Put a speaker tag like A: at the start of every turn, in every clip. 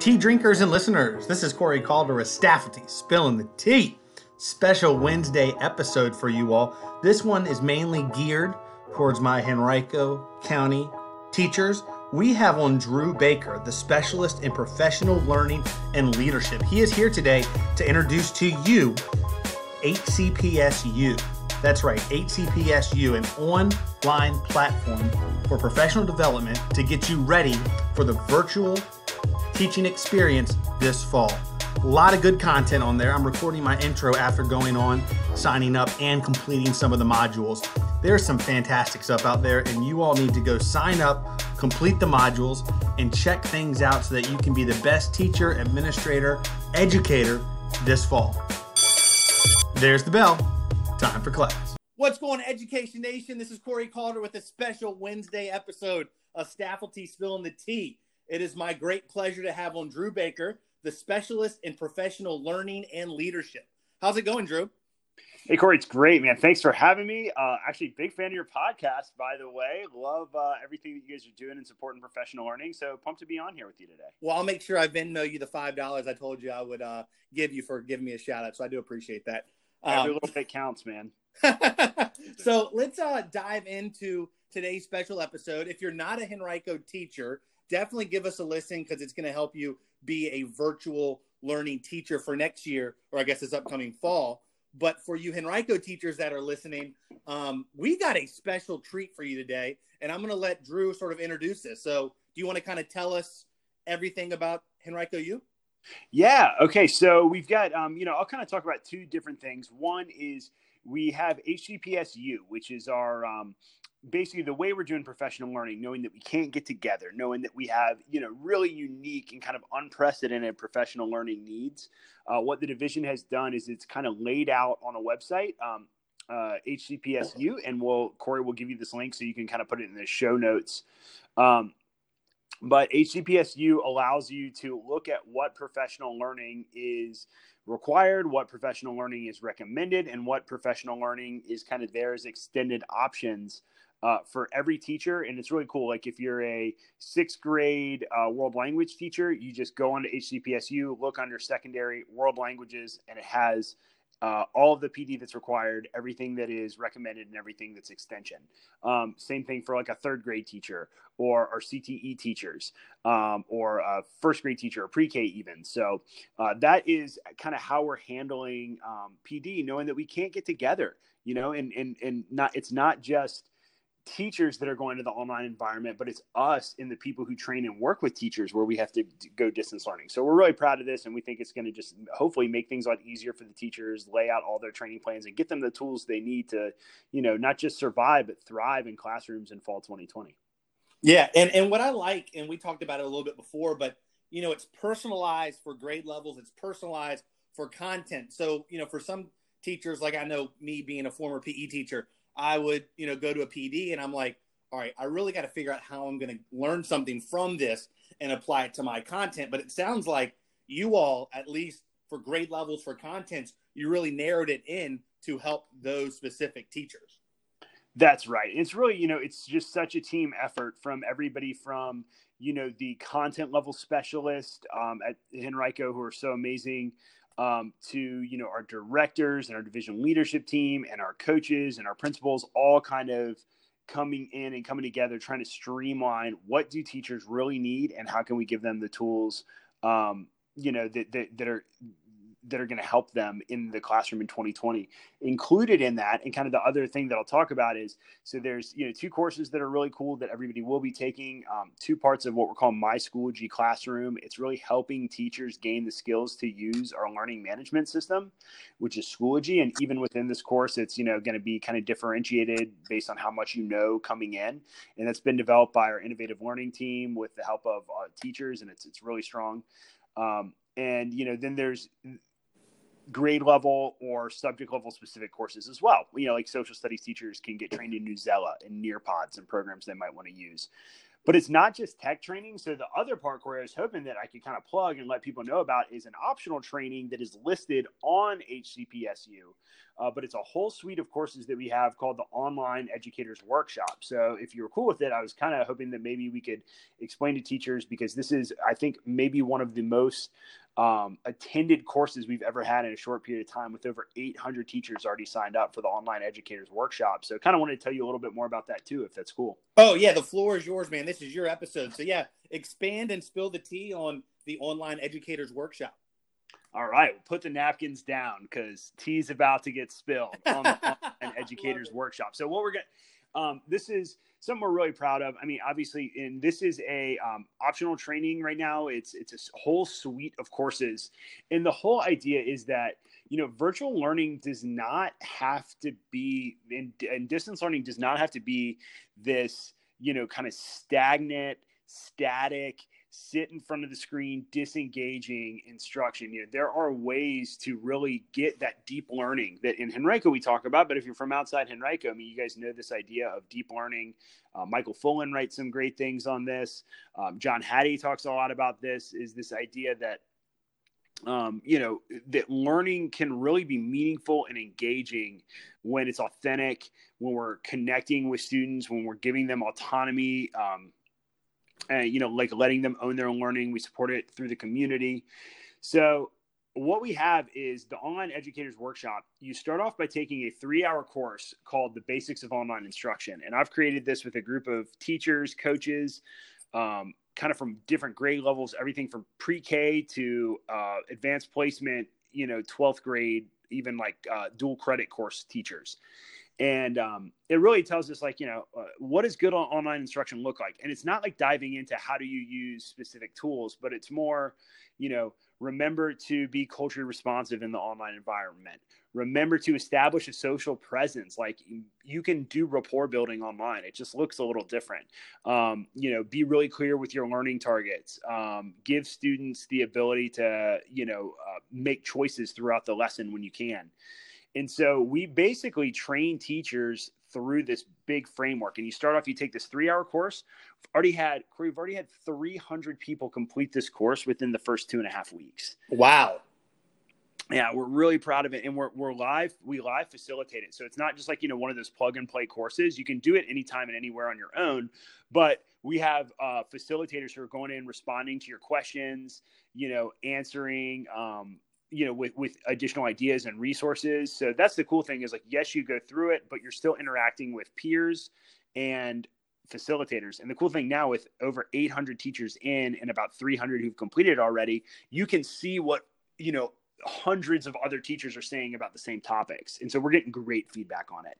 A: Tea drinkers and listeners, this is Corey Calder with Staffety spilling the tea. Special Wednesday episode for you all. This one is mainly geared towards my Henrico County teachers. We have on Drew Baker, the specialist in professional learning and leadership. He is here today to introduce to you HCPSU. That's right, HCPSU, an online platform for professional development to get you ready for the virtual teaching experience this fall. A lot of good content on there. I'm recording my intro after going on, signing up, and completing some of the modules. There's some fantastic stuff out there, and you all need to go sign up, complete the modules, and check things out so that you can be the best teacher, administrator, educator this fall. There's the bell. Time for class.
B: What's going on, Education Nation? This is Corey Calder with a special Wednesday episode of Staffety Spilling the Tea. It is my great pleasure to have on Drew Baker, the specialist in professional learning and leadership. How's it going, Drew?
C: Hey, Corey, it's great, man. Thanks for having me. Uh, actually, big fan of your podcast, by the way. Love uh, everything that you guys are doing and supporting professional learning. So pumped to be on here with you today.
B: Well, I'll make sure I Venmo you the five dollars I told you I would uh, give you for giving me a shout out. So I do appreciate that.
C: Every um, little bit counts, man.
B: so let's uh, dive into today's special episode. If you're not a Henrico teacher, definitely give us a listen because it's going to help you be a virtual learning teacher for next year, or I guess this upcoming fall. But for you Henrico teachers that are listening, um, we got a special treat for you today, and I'm going to let Drew sort of introduce this. So, do you want to kind of tell us everything about Henrico U?
C: Yeah. Okay. So we've got, um, you know, I'll kind of talk about two different things. One is we have HCPSU, which is our um, basically the way we're doing professional learning, knowing that we can't get together, knowing that we have, you know, really unique and kind of unprecedented professional learning needs. Uh, what the division has done is it's kind of laid out on a website, um, uh, HCPSU, and we'll, Corey will give you this link so you can kind of put it in the show notes. Um, but HCPSU allows you to look at what professional learning is required, what professional learning is recommended, and what professional learning is kind of there as extended options uh, for every teacher. And it's really cool. Like if you're a sixth grade uh, world language teacher, you just go onto HCPSU, look under secondary world languages, and it has uh, all of the PD that's required, everything that is recommended, and everything that's extension. Um, same thing for like a third grade teacher or our CTE teachers um, or a first grade teacher or pre K even. So uh, that is kind of how we're handling um, PD, knowing that we can't get together, you know, and and and not it's not just teachers that are going to the online environment, but it's us and the people who train and work with teachers where we have to go distance learning. So we're really proud of this, and we think it's going to just hopefully make things a lot easier for the teachers, lay out all their training plans, and get them the tools they need to, you know, not just survive but thrive in classrooms in fall 2020.
B: Yeah, and and what I like, and we talked about it a little bit before, but you know, it's personalized for grade levels. It's personalized for content. So you know, for some teachers, like I know me being a former PE teacher I would, you know, go to a PD and I'm like, all right, I really got to figure out how I'm going to learn something from this and apply it to my content. But it sounds like you all, at least for grade levels for contents, you really narrowed it in to help those specific teachers.
C: That's right. It's really, you know, it's just such a team effort from everybody from, you know, the content level specialist um, at Henrico who are so amazing um, to you know our directors and our division leadership team and our coaches and our principals all kind of coming in and coming together trying to streamline what do teachers really need and how can we give them the tools um, you know that, that, that are that are going to help them in the classroom in 2020 included in that and kind of the other thing that i'll talk about is so there's you know two courses that are really cool that everybody will be taking um, two parts of what we're calling my schoology classroom. It's really helping teachers gain the skills to use our learning management system which is schoology and even within this course it's you know going to be kind of differentiated based on how much you know coming in. And that's been developed by our innovative learning team with the help of uh, teachers and it's it's really strong. Um, and you know then there's grade level or subject level specific courses as well. You know, like social studies teachers can get trained in Newsela and Nearpods and programs they might want to use. but it's not just tech training. So the other part where I was hoping that I could kind of plug and let people know about is an optional training that is listed on HCPSU. Uh, but it's a whole suite of courses that we have called the Online Educators Workshop. So if you were cool with it, I was kind of hoping that maybe we could explain to teachers because this is, I think, maybe one of the most um, attended courses we've ever had in a short period of time with over 800 teachers already signed up for the online educators workshop. So kind of wanted to tell you a little bit more about that too if that's cool.
B: Oh yeah the floor is yours man. This is your episode. So yeah expand and spill the tea on the online educators workshop.
C: All right we'll put the napkins down because tea's about to get spilled on the online educators workshop. So what we're going to um, this is something we're really proud of. I mean, obviously, and this is a um, optional training right now. It's it's a whole suite of courses, and the whole idea is that you know virtual learning does not have to be, and, and distance learning does not have to be this you know kind of stagnant, static sit in front of the screen disengaging instruction. You know there are ways to really get that deep learning that in henrico we talk about but if you're from outside henrico i mean you guys know this idea of deep learning. Uh, michael Fullan writes some great things on this. Um, john hattie talks a lot about this is this idea that um, you know that learning can really be meaningful and engaging when it's authentic when we're connecting with students when we're giving them autonomy um, and you know like letting them own their own learning. We support it through the community. So what we have is the online educators workshop. You start off by taking a three hour course called the basics of online instruction. And i've created this with a group of teachers coaches um, kind of from different grade levels everything from pre-k to uh, advanced placement you know 12th grade even like uh, dual credit course teachers and um, it really tells us like you know uh, what does good online instruction look like? And it's not like diving into how do you use specific tools but it's more you know remember to be culturally responsive in the online environment. Remember to establish a social presence. Like you can do rapport building online. It just looks a little different. Um, you know be really clear with your learning targets. Um, give students the ability to you know uh, make choices throughout the lesson when you can and so we basically train teachers through this big framework. And you start off, you take this three hour course. We've already had, we've already had 300 people complete this course within the first two and a half weeks.
B: Wow.
C: Yeah, we're really proud of it. And we're, we're live, we live facilitate it. So it's not just like, you know, one of those plug and play courses. You can do it anytime and anywhere on your own. But we have uh, facilitators who are going in, responding to your questions, you know, answering, um, you know with with additional ideas and resources. So that's the cool thing is like yes you go through it but you're still interacting with peers and facilitators. And the cool thing now with over 800 teachers in and about 300 who've completed already you can see what you know hundreds of other teachers are saying about the same topics. And so we're getting great feedback on it.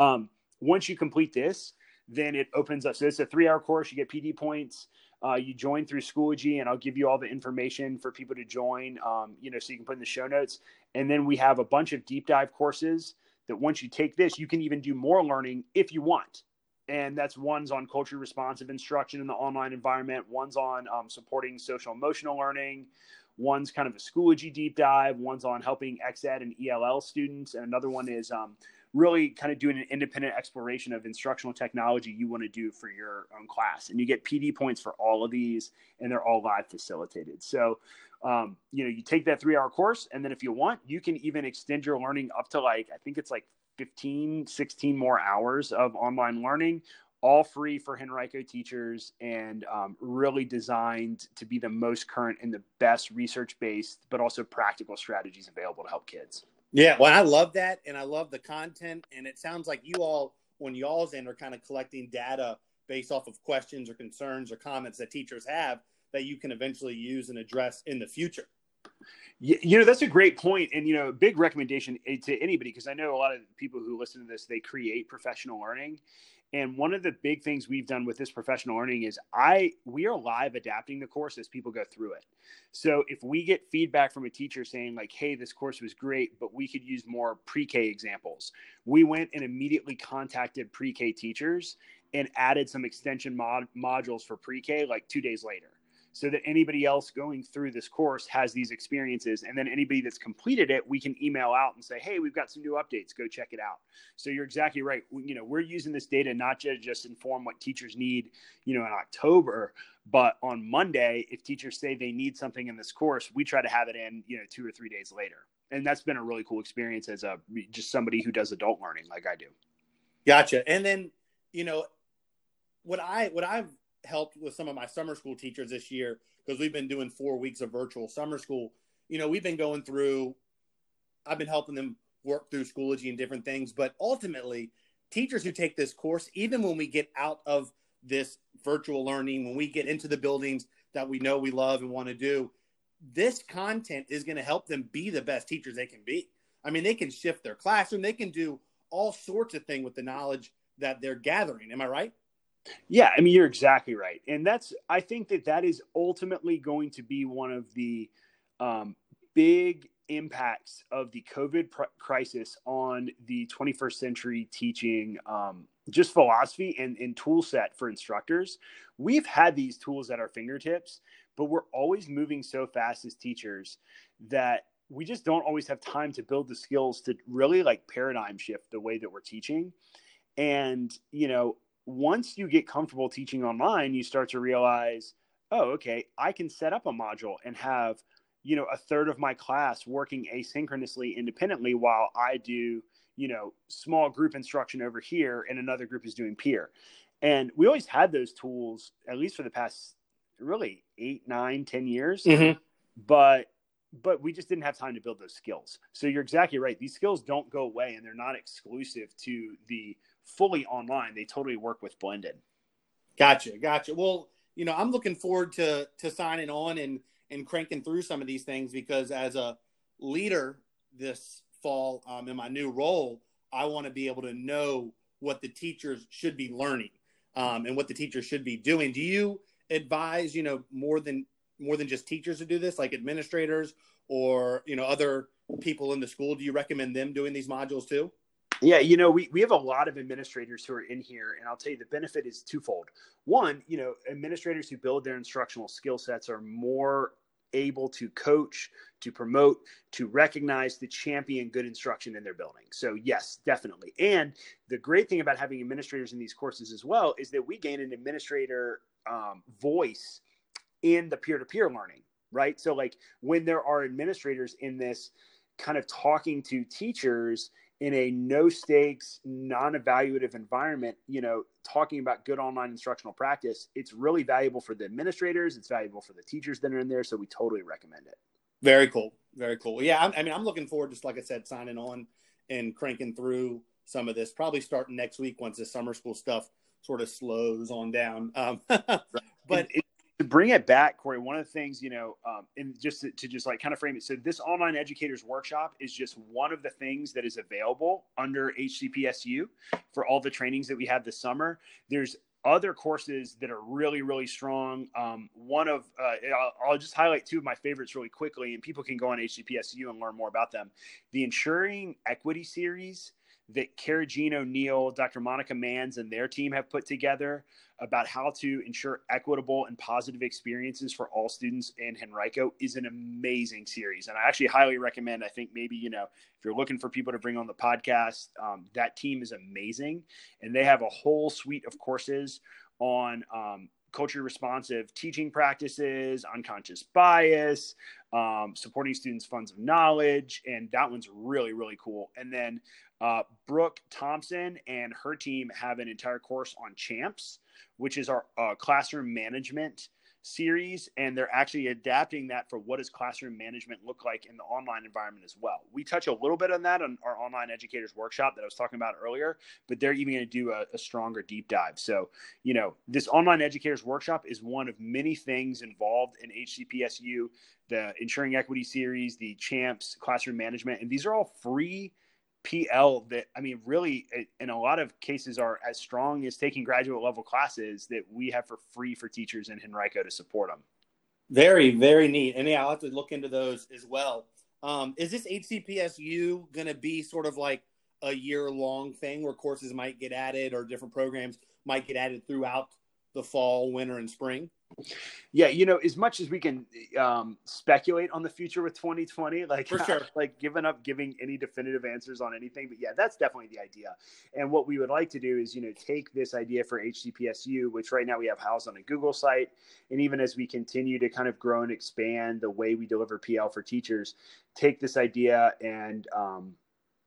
C: Um, once you complete this then it opens up so it's a three hour course you get pd points uh, you join through Schoology, and I'll give you all the information for people to join. Um, you know, so you can put in the show notes. And then we have a bunch of deep dive courses that once you take this, you can even do more learning if you want. And that's one's on culture responsive instruction in the online environment. One's on um, supporting social emotional learning. One's kind of a Schoology deep dive. One's on helping XED and ELL students, and another one is um, really kind of doing an independent exploration of instructional technology you want to do for your own class. And you get PD points for all of these, and they're all live facilitated. So, um, you know, you take that three hour course, and then if you want, you can even extend your learning up to like, I think it's like 15, 16 more hours of online learning. All free for Henrico teachers and um, really designed to be the most current and the best research based, but also practical strategies available to help kids.
B: Yeah, well, I love that, and I love the content, and it sounds like you all, on y'all's end, are kind of collecting data based off of questions or concerns or comments that teachers have that you can eventually use and address in the future.
C: You know, that's a great point, and you know, big recommendation eh, to anybody because I know a lot of people who listen to this they create professional learning, and one of the big things we've done with this professional learning is I we are live adapting the course as people go through it. So if we get feedback from a teacher saying like, "Hey, this course was great, but we could use more pre-K examples," we went and immediately contacted pre-K teachers and added some extension mod- modules for pre-K like two days later so that anybody else going through this course has these experiences. And then anybody that's completed it, we can email out and say, hey, we've got some new updates. Go check it out. So you're exactly right. You know, we're using this data not just to just inform what teachers need, you know, in October, but on Monday, if teachers say they need something in this course, we try to have it in, you know, two or three days later. And that's been a really cool experience as a just somebody who does adult learning like I do.
B: Gotcha. And then, you know, what I what I've helped with some of my summer school teachers this year because we've been doing four weeks of virtual summer school. You know, we've been going through. I've been helping them work through Schoology and different things, but ultimately, teachers who take this course, even when we get out of this virtual learning, when we get into the buildings that we know we love and want to do, this content is going to help them be the best teachers they can be. I mean, they can shift their classroom, they can do all sorts of things with the knowledge that they're gathering. Am I right?
C: Yeah, I mean you're exactly right, and that's I think that that is ultimately going to be one of the um, big impacts of the COVID pr- crisis on the 21st century teaching, um, just philosophy and, and tool set for instructors. We've had these tools at our fingertips, but we're always moving so fast as teachers that we just don't always have time to build the skills to really like paradigm shift the way that we're teaching. And, you know, once you get comfortable teaching online, you start to realize, oh, okay, I can set up a module and have, you know, a third of my class working asynchronously independently while I do, you know, small group instruction over here and another group is doing peer. And we always had those tools, at least for the past really eight, nine, ten years. Mm-hmm. But but we just didn't have time to build those skills. So you're exactly right. These skills don't go away and they're not exclusive to the fully online. They totally work with blended.
B: Gotcha, gotcha. Well, you know, I'm looking forward to to signing on and and cranking through some of these things because as a leader this fall um, in my new role, I want to be able to know what the teachers should be learning um, and what the teachers should be doing. Do you advise, you know, more than more than just teachers to do this, like administrators or you know other people in the school? Do you recommend them doing these modules too?
C: Yeah, you know, we, we have a lot of administrators who are in here, and I'll tell you the benefit is twofold. One, you know, administrators who build their instructional skill sets are more able to coach, to promote, to recognize, to champion good instruction in their building. So, yes, definitely. And the great thing about having administrators in these courses as well is that we gain an administrator um, voice in the peer to peer learning, right? So, like when there are administrators in this kind of talking to teachers in a no stakes, non evaluative environment, you know, talking about good online instructional practice, it's really valuable for the administrators. It's valuable for the teachers that are in there. So we totally recommend it.
B: Very cool. Very cool. Yeah. I, I mean, I'm looking forward, just like I said, signing on and cranking through some of this, probably starting next week once the summer school stuff sort of slows on down. Um, but
C: it, to bring it back, Corey, one of the things, you know, um, and just to, to, just like kind of frame it. So this online educators workshop is just one of the things that is available under HCPSU for all the trainings that we had this summer. There's other courses that are really, really strong. Um, one of, uh, I'll, I'll, just highlight two of my favorites really quickly, and people can go on HCPSU and learn more about them. The Ensuring Equity series that Kara Jean O'Neill, Dr. Monica Mans, and their team have put together about how to ensure equitable and positive experiences for all students in Henrico is an amazing series. And I actually highly recommend, I think maybe, you know, if you're looking for people to bring on the podcast, um, that team is amazing. And they have a whole suite of courses on um, culturally responsive teaching practices, unconscious bias, um, supporting students' funds of knowledge. And that one's really, really cool. And then uh, Brooke Thompson and her team have an entire course on CHAMPS, which is our uh, classroom management series and they're actually adapting that for what does classroom management look like in the online environment as well. We touch a little bit on that on our online educators workshop that i was talking about earlier but they're even going to do a, a stronger deep dive. So you know this online educators workshop is one of many things involved in hcpsu the ensuring equity series the champs classroom management and these are all free PL that I mean, really, in a lot of cases, are as strong as taking graduate level classes that we have for free for teachers in Henrico to support them.
B: Very, very neat. And yeah, I'll have to look into those as well. Um, is this HCPSU going to be sort of like a year long thing where courses might get added or different programs might get added throughout the fall, winter, and spring?
C: Yeah, you know, as much as we can um, speculate on the future with 2020, like
B: for sure,
C: like giving up giving any definitive answers on anything, but yeah, that's definitely the idea. And what we would like to do is, you know, take this idea for HCPSU, which right now we have housed on a Google site, and even as we continue to kind of grow and expand the way we deliver PL for teachers, take this idea and um,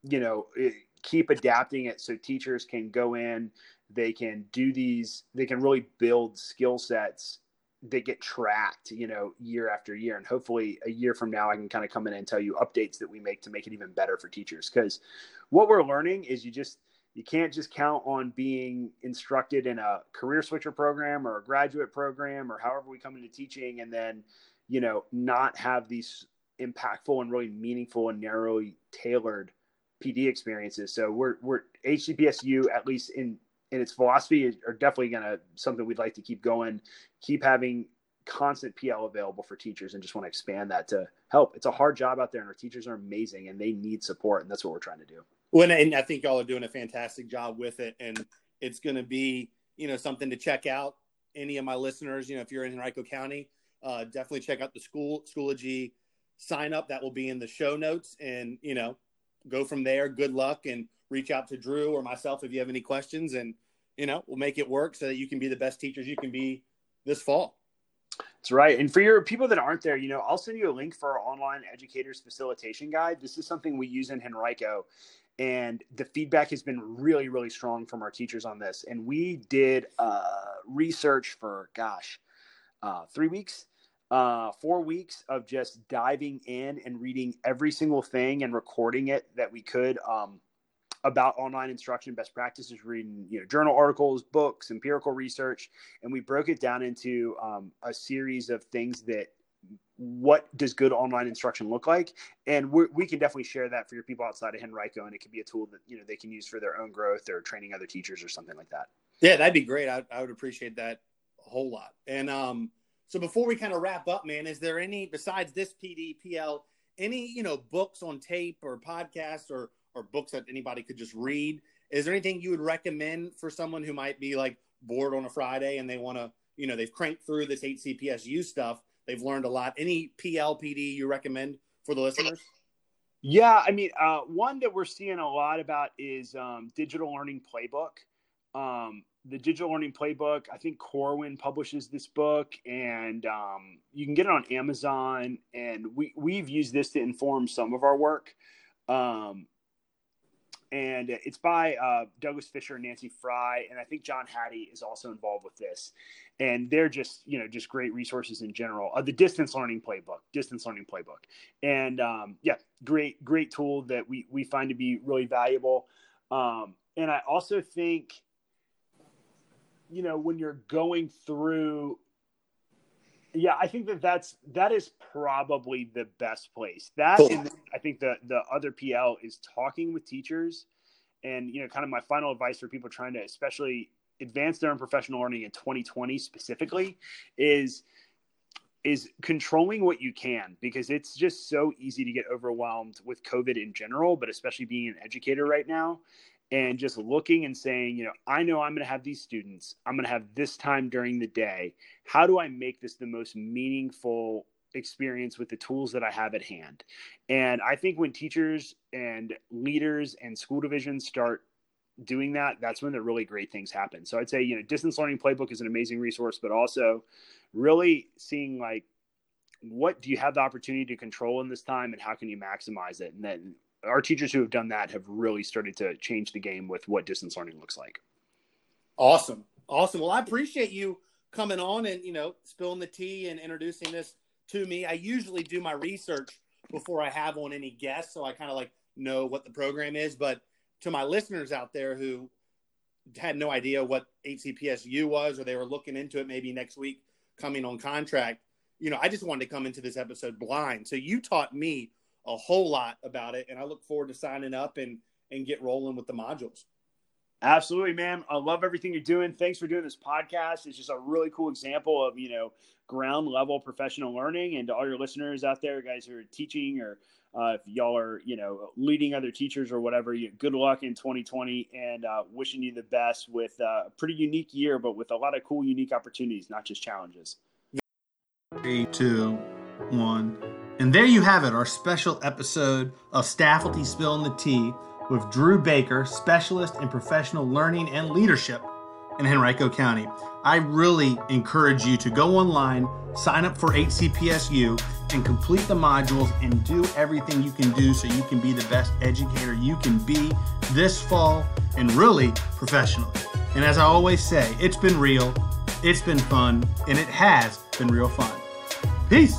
C: you know keep adapting it so teachers can go in they can do these they can really build skill sets that get tracked you know year after year and hopefully a year from now i can kind of come in and tell you updates that we make to make it even better for teachers because what we're learning is you just you can't just count on being instructed in a career switcher program or a graduate program or however we come into teaching and then you know not have these impactful and really meaningful and narrowly tailored PD experiences. So we're we're HCPSU at least in in its philosophy are definitely going to something we'd like to keep going, keep having constant PL available for teachers, and just want to expand that to help. It's a hard job out there, and our teachers are amazing, and they need support, and that's what we're trying to do.
B: Well, and I think y'all are doing a fantastic job with it, and it's going to be you know something to check out. Any of my listeners, you know, if you're in Henrico County, uh, definitely check out the school Schoology sign up. That will be in the show notes, and you know, go from there. Good luck and reach out to Drew or myself if you have any questions, and you know we'll make it work so that you can be the best teachers you can be this fall.
C: That's right. And for your people that aren't there, you know, I'll send you a link for our online educators facilitation guide. This is something we use in Henrico. And the feedback has been really, really strong from our teachers on this. And we did uh, research for, gosh, uh, three weeks uh, four weeks of just diving in and reading every single thing and recording it that we could um, about online instruction best practices, reading you know journal articles, books, empirical research, and we broke it down into um, a series of things that what does good online instruction look like? And we can definitely share that for your people outside of henrico and it could be a tool that you know they can use for their own growth or training other teachers or something like that.
B: Yeah that'd be great. I, I would appreciate that a whole lot. And um so before we kind of wrap up, man, is there any besides this PDPL, any you know books on tape or podcasts or or books that anybody could just read? Is there anything you would recommend for someone who might be like bored on a Friday and they want to, you know, they've cranked through this HCPSU stuff, they've learned a lot. Any PLPD you recommend for the listeners?
C: Yeah, I mean, uh, one that we're seeing a lot about is um, digital learning playbook. Um, the digital learning playbook. I think Corwin publishes this book, and um, you can get it on Amazon. And we we've used this to inform some of our work. Um, and it's by uh, Douglas Fisher and Nancy Frey, and I think John Hattie is also involved with this. And they're just you know just great resources in general. Uh, the distance learning playbook, distance learning playbook, and um, yeah, great great tool that we we find to be really valuable. Um, and I also think you know when you're going through yeah i think that that's that is probably the best place that cool. and i think the the other pl is talking with teachers and you know kind of my final advice for people trying to especially advance their own professional learning in 2020 specifically is is controlling what you can because it's just so easy to get overwhelmed with covid in general but especially being an educator right now and just looking and saying, you know, I know I'm going to have these students. I'm going to have this time during the day. How do I make this the most meaningful experience with the tools that I have at hand? And I think when teachers and leaders and school divisions start doing that, that's when the really great things happen. So I'd say, you know, distance learning playbook is an amazing resource, but also really seeing like what do you have the opportunity to control in this time and how can you maximize it? And then our teachers who have done that have really started to change the game with what distance learning looks like.
B: Awesome. Awesome. Well, I appreciate you coming on and, you know, spilling the tea and introducing this to me. I usually do my research before I have on any guests. So I kind of like know what the program is. But to my listeners out there who had no idea what HCPSU was or they were looking into it maybe next week coming on contract, you know, I just wanted to come into this episode blind. So you taught me a whole lot about it, and I look forward to signing up and and get rolling with the modules.
C: Absolutely, man. I love everything you're doing. Thanks for doing this podcast. It's just a really cool example of you know ground level professional learning. And to all your listeners out there, guys who are teaching or uh, if y'all are you know leading other teachers or whatever, you, good luck in 2020 and uh, wishing you the best with uh, a pretty unique year, but with a lot of cool, unique opportunities, not just challenges.
B: Three, two, one. And there you have it, our special episode of Staffalty Spilling the Tea with Drew Baker, specialist in professional learning and leadership in Henrico County. I really encourage you to go online, sign up for HCPSU, and complete the modules and do everything you can do so you can be the best educator you can be this fall and really professionally. And as I always say, it's been real, it's been fun, and it has been real fun. Peace.